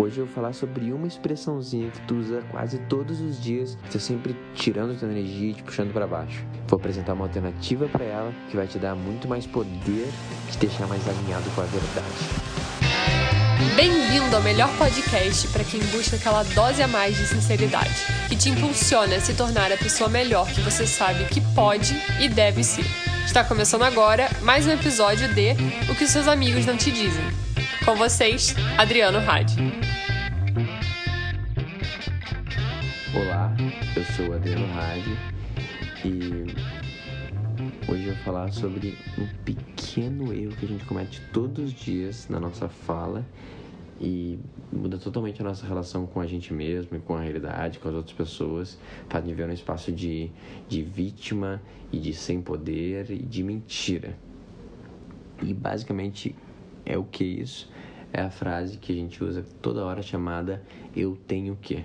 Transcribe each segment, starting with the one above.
Hoje eu vou falar sobre uma expressãozinha que tu usa quase todos os dias, que tá sempre tirando tua energia e te puxando para baixo. Vou apresentar uma alternativa para ela que vai te dar muito mais poder, te deixar mais alinhado com a verdade. Bem-vindo ao melhor podcast para quem busca aquela dose a mais de sinceridade, que te impulsiona a se tornar a pessoa melhor que você sabe que pode e deve ser. Está começando agora mais um episódio de O que seus amigos não te dizem. Com vocês, Adriano Hadi. Eu sou Adriano Hadi e hoje eu vou falar sobre um pequeno erro que a gente comete todos os dias na nossa fala e muda totalmente a nossa relação com a gente mesmo e com a realidade, com as outras pessoas, faz viver num espaço de, de vítima e de sem poder e de mentira. E basicamente é o que isso? É a frase que a gente usa toda hora chamada eu tenho que.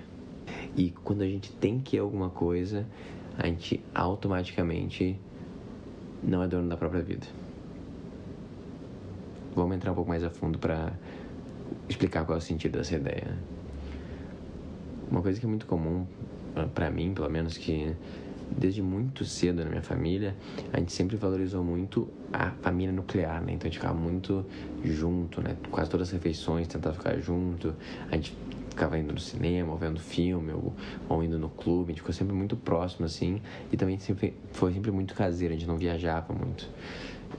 E quando a gente tem que alguma coisa, a gente automaticamente não é dono da própria vida. Vamos entrar um pouco mais a fundo para explicar qual é o sentido dessa ideia. Uma coisa que é muito comum para mim, pelo menos que desde muito cedo na minha família, a gente sempre valorizou muito a família nuclear, né? Então a gente ficava muito junto, né? Quase todas as refeições tentava ficar junto. A gente ficava indo no cinema, ou vendo filme, ou, ou indo no clube, a gente ficou sempre muito próximo, assim, e também sempre, foi sempre muito caseiro, a gente não viajava muito.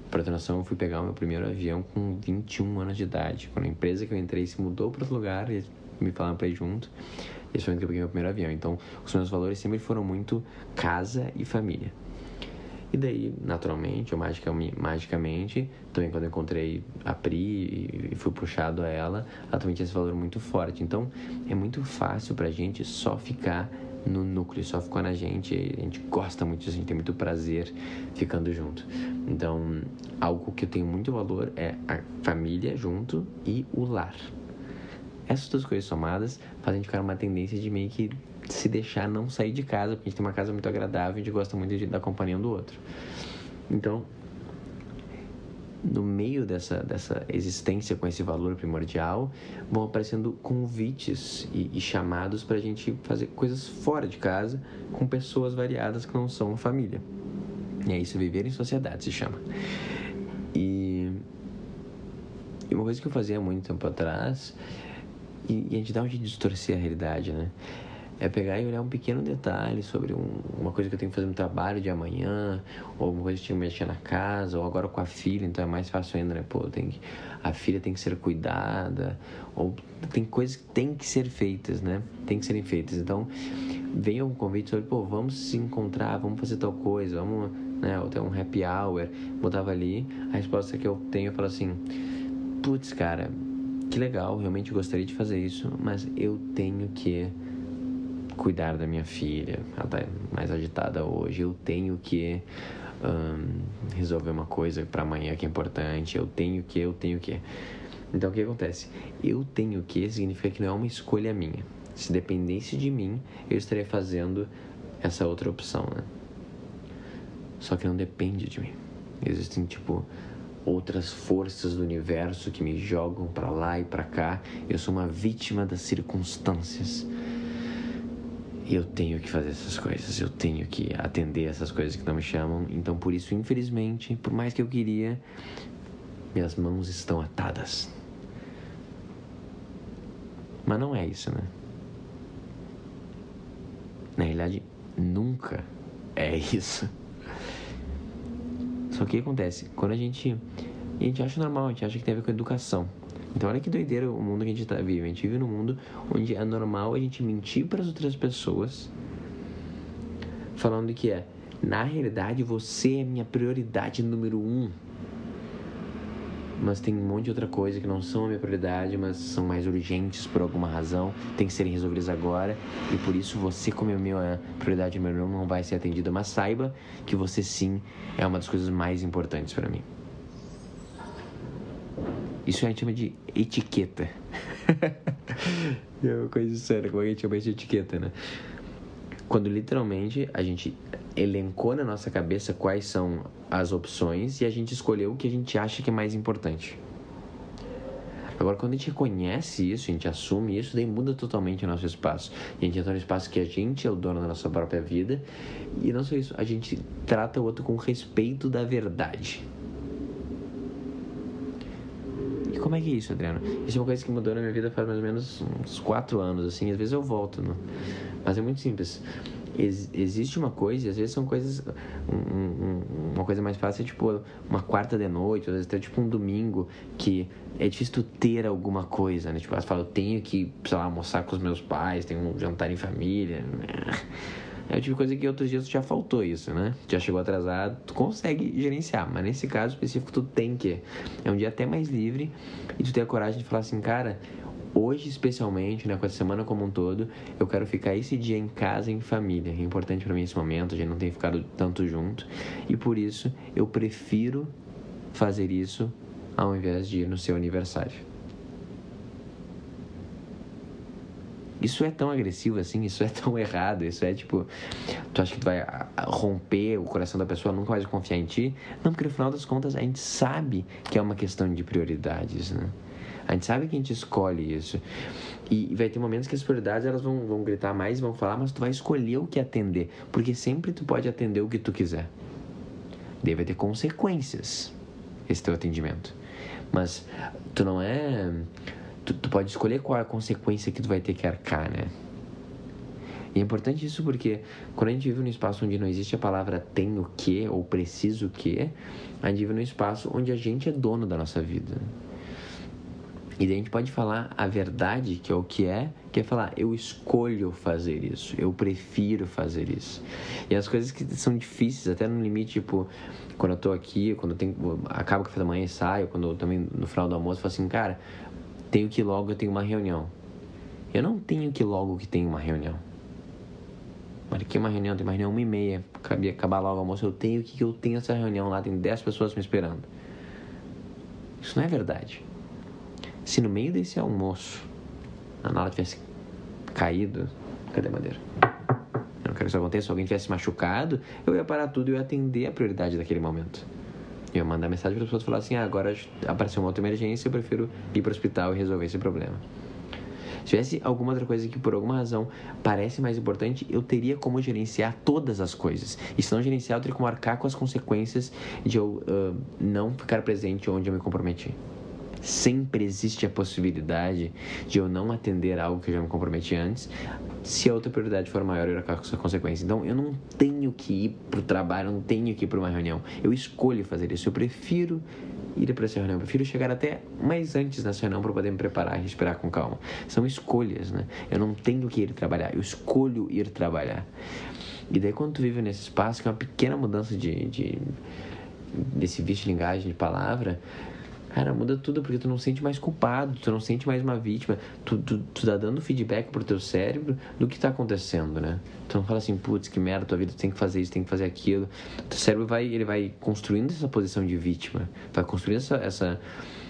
Pra ter noção, eu fui pegar o meu primeiro avião com 21 anos de idade, quando a empresa que eu entrei se mudou para outro lugar, e me falaram pra ir junto, e foi o que eu peguei meu primeiro avião. Então, os meus valores sempre foram muito casa e família. E daí, naturalmente, ou magicamente, também quando eu encontrei a Pri e fui puxado a ela, ela também tinha esse valor muito forte. Então, é muito fácil pra gente só ficar no núcleo, só ficar na gente. A gente gosta muito disso, a gente tem muito prazer ficando junto. Então, algo que eu tenho muito valor é a família junto e o lar. Essas duas coisas somadas fazem ficar numa tendência de meio que se deixar não sair de casa, porque a gente tem uma casa muito agradável a gente gosta muito da companhia um do outro. Então, no meio dessa, dessa existência com esse valor primordial, vão aparecendo convites e, e chamados para a gente fazer coisas fora de casa com pessoas variadas que não são família. E é isso, viver em sociedade se chama. E, e uma coisa que eu fazia muito tempo atrás, e, e a gente dá um jeito de distorcer a realidade, né? É pegar e olhar um pequeno detalhe sobre um, uma coisa que eu tenho que fazer no trabalho de amanhã, ou alguma coisa que eu tinha que mexer na casa, ou agora com a filha, então é mais fácil ainda, né? Pô, tem que, a filha tem que ser cuidada, ou tem coisas que tem que ser feitas, né? Tem que serem feitas. Então, vem um convite sobre, pô, vamos se encontrar, vamos fazer tal coisa, vamos, né? Ou ter um happy hour, botava ali, a resposta que eu tenho, eu falo assim, putz, cara, que legal, realmente gostaria de fazer isso, mas eu tenho que cuidar da minha filha, ela está mais agitada hoje, eu tenho que um, resolver uma coisa para amanhã que é importante, eu tenho que, eu tenho que. Então o que acontece? Eu tenho que significa que não é uma escolha minha. Se dependesse de mim, eu estaria fazendo essa outra opção, né? Só que não depende de mim. Existem tipo outras forças do universo que me jogam para lá e para cá. Eu sou uma vítima das circunstâncias eu tenho que fazer essas coisas, eu tenho que atender essas coisas que não me chamam. Então, por isso, infelizmente, por mais que eu queria, minhas mãos estão atadas. Mas não é isso, né? Na realidade, nunca é isso. Só que acontece? Quando a gente. A gente acha normal, a gente acha que tem a ver com educação. Então olha que doideira o mundo que a gente tá, vive. A gente vive num mundo onde é normal a gente mentir para as outras pessoas, falando que é, na realidade você é minha prioridade número um. Mas tem um monte de outra coisa que não são a minha prioridade, mas são mais urgentes por alguma razão, tem que serem resolvidas agora, e por isso você, como é a minha prioridade número um, não vai ser atendida. Mas saiba que você sim é uma das coisas mais importantes para mim. Isso a gente chama de etiqueta. é uma coisa séria, como a gente chama de etiqueta, né? Quando literalmente a gente elencou na nossa cabeça quais são as opções e a gente escolheu o que a gente acha que é mais importante. Agora, quando a gente reconhece isso, a gente assume isso, daí muda totalmente o nosso espaço. A gente entra no espaço que a gente é o dono da nossa própria vida. E não só isso, a gente trata o outro com respeito da verdade. E como é que é isso, Adriano? Isso é uma coisa que mudou na minha vida faz mais ou menos uns quatro anos, assim. Às vezes eu volto, né? mas é muito simples ex existe uma coisa, e às vezes são coisas. Um, um, uma coisa mais fácil é tipo uma quarta de noite, às vezes até tipo um domingo, que é difícil tu ter alguma coisa, né? Tipo, elas falam, eu tenho que, sei lá, almoçar com os meus pais, tenho um jantar em família. É o tipo de coisa que outros dias já faltou isso, né? Já chegou atrasado, tu consegue gerenciar, mas nesse caso específico tu tem que. É um dia até mais livre e tu tem a coragem de falar assim, cara, hoje especialmente, né, com essa semana como um todo, eu quero ficar esse dia em casa em família. É importante para mim esse momento, a gente não tem ficado tanto junto e por isso eu prefiro fazer isso ao invés de ir no seu aniversário. Isso é tão agressivo assim, isso é tão errado, isso é tipo, tu acha que tu vai romper o coração da pessoa, nunca mais confiar em ti? Não, porque no final das contas a gente sabe que é uma questão de prioridades, né? A gente sabe que a gente escolhe isso. E vai ter momentos que as prioridades elas vão, vão gritar mais, vão falar, mas tu vai escolher o que atender. Porque sempre tu pode atender o que tu quiser. Vai ter consequências esse teu atendimento. Mas tu não é. Tu, tu pode escolher qual é a consequência que tu vai ter que arcar, né? E é importante isso porque quando a gente vive num espaço onde não existe a palavra tem o que ou preciso o que, a gente vive num espaço onde a gente é dono da nossa vida. E daí a gente pode falar a verdade, que é o que é, que é falar, eu escolho fazer isso, eu prefiro fazer isso. E as coisas que são difíceis, até no limite, tipo, quando eu tô aqui, quando eu tenho, acabo o café da manhã e saio, quando eu também no final do almoço, eu falo assim, cara, tenho que logo, eu tenho uma reunião. Eu não tenho que logo que tenho uma reunião. Marquei uma reunião, tem uma reunião uma e meia, acabei acabar logo o almoço, eu tenho que eu tenho essa reunião lá, tem 10 pessoas me esperando. Isso não é verdade. Se no meio desse almoço a mala tivesse caído, cadê a madeira? Eu não quero que isso aconteça. Se alguém tivesse machucado, eu ia parar tudo e ia atender a prioridade daquele momento. Eu ia mandar mensagem para as pessoas falar assim: ah, agora apareceu uma outra emergência, eu prefiro ir para o hospital e resolver esse problema. Se tivesse alguma outra coisa que por alguma razão parece mais importante, eu teria como gerenciar todas as coisas. E se não gerenciar, eu teria como arcar com as consequências de eu uh, não ficar presente onde eu me comprometi sempre existe a possibilidade de eu não atender algo que eu já me comprometi antes, se a outra prioridade for maior, eu com essa consequência. Então, eu não tenho que ir para o trabalho, eu não tenho que ir para uma reunião. Eu escolho fazer isso. Eu prefiro ir para essa reunião. Eu prefiro chegar até mais antes nessa reunião para poder me preparar e respirar com calma. São escolhas, né? Eu não tenho que ir trabalhar, eu escolho ir trabalhar. E daí, quando tu vive nesse espaço, que é uma pequena mudança de, de desse vício de linguagem, de palavra, Cara, muda tudo porque tu não sente mais culpado, tu não sente mais uma vítima, tu, tu, tu tá dando feedback pro teu cérebro do que tá acontecendo, né? Tu não fala assim, putz, que merda, tua vida tem que fazer isso, tem que fazer aquilo. Teu cérebro vai, ele vai construindo essa posição de vítima, vai construindo essa, essa,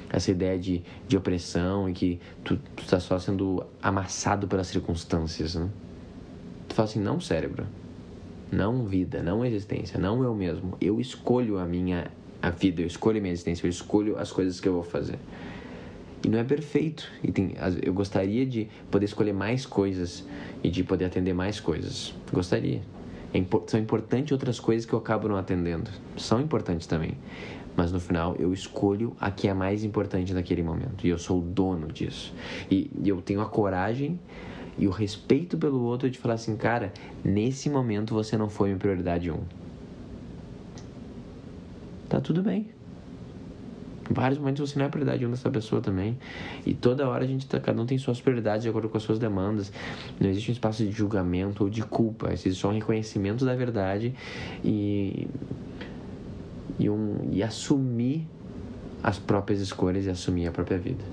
essa ideia de, de opressão e que tu, tu tá só sendo amassado pelas circunstâncias, né? Tu fala assim, não cérebro, não vida, não existência, não eu mesmo. Eu escolho a minha a vida, eu escolho a minha existência, eu escolho as coisas que eu vou fazer. E não é perfeito. E tem, eu gostaria de poder escolher mais coisas e de poder atender mais coisas. Gostaria. É, são importantes outras coisas que eu acabo não atendendo. São importantes também. Mas no final eu escolho a que é mais importante naquele momento. E eu sou o dono disso. E, e eu tenho a coragem e o respeito pelo outro de falar assim, cara, nesse momento você não foi minha prioridade um tá tudo bem. Em vários momentos você não é a prioridade um dessa pessoa também. E toda hora a gente tá, cada um tem suas prioridades de acordo com as suas demandas. Não existe um espaço de julgamento ou de culpa. Existe só um reconhecimento da verdade e, e, um, e assumir as próprias escolhas e assumir a própria vida.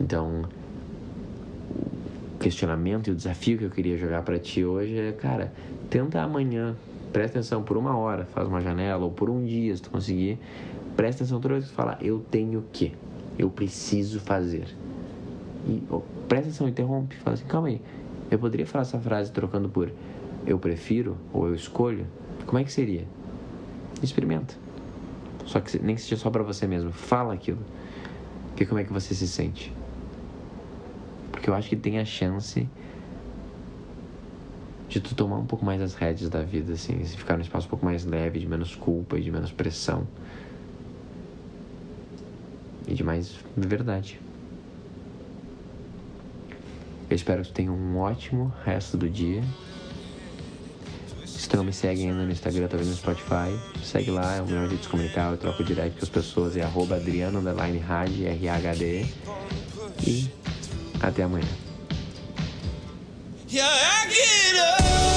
Então, o questionamento e o desafio que eu queria jogar para ti hoje é, cara, tenta amanhã presta atenção por uma hora, faz uma janela, ou por um dia, se tu conseguir, presta atenção toda vez que tu falar, eu tenho que, eu preciso fazer. E oh, presta atenção, interrompe, fala assim, calma aí, eu poderia falar essa frase trocando por eu prefiro ou eu escolho? Como é que seria? Experimenta. Só que nem que seja só para você mesmo, fala aquilo. Porque como é que você se sente? Porque eu acho que tem a chance de tu tomar um pouco mais as rédeas da vida, assim, ficar num espaço um pouco mais leve, de menos culpa e de menos pressão. E de mais verdade. Eu espero que tu tenha um ótimo resto do dia. Se tu não me segue ainda no Instagram, talvez no Spotify, segue lá, é o melhor jeito de se comunicar, eu troco direto com as pessoas, é arroba Adriano Underline. E até amanhã. Yeah, I get up.